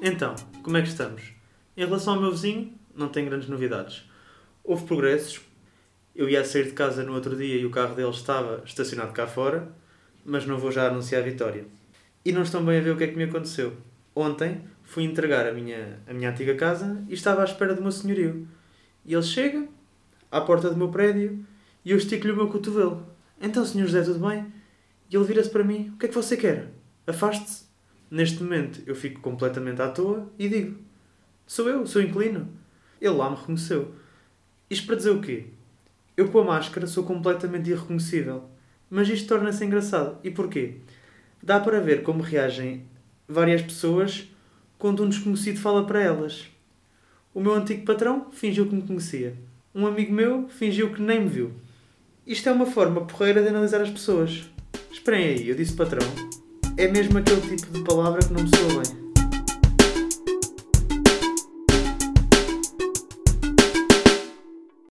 Então, como é que estamos? Em relação ao meu vizinho, não tem grandes novidades. Houve progressos. Eu ia sair de casa no outro dia e o carro dele estava estacionado cá fora, mas não vou já anunciar a vitória. E não estão bem a ver o que é que me aconteceu. Ontem fui entregar a minha, a minha antiga casa e estava à espera do meu senhorio. E ele chega à porta do meu prédio e eu estico-lhe o meu cotovelo. Então, senhor José, tudo bem? E ele vira-se para mim: O que é que você quer? Afaste-se. Neste momento eu fico completamente à toa e digo: Sou eu, sou inquilino. Ele lá me reconheceu. Isto para dizer o quê? Eu com a máscara sou completamente irreconhecível. Mas isto torna-se engraçado. E porquê? Dá para ver como reagem várias pessoas quando um desconhecido fala para elas. O meu antigo patrão fingiu que me conhecia. Um amigo meu fingiu que nem me viu. Isto é uma forma porreira de analisar as pessoas. Esperem aí, eu disse patrão. É mesmo aquele tipo de palavra que não me soa bem.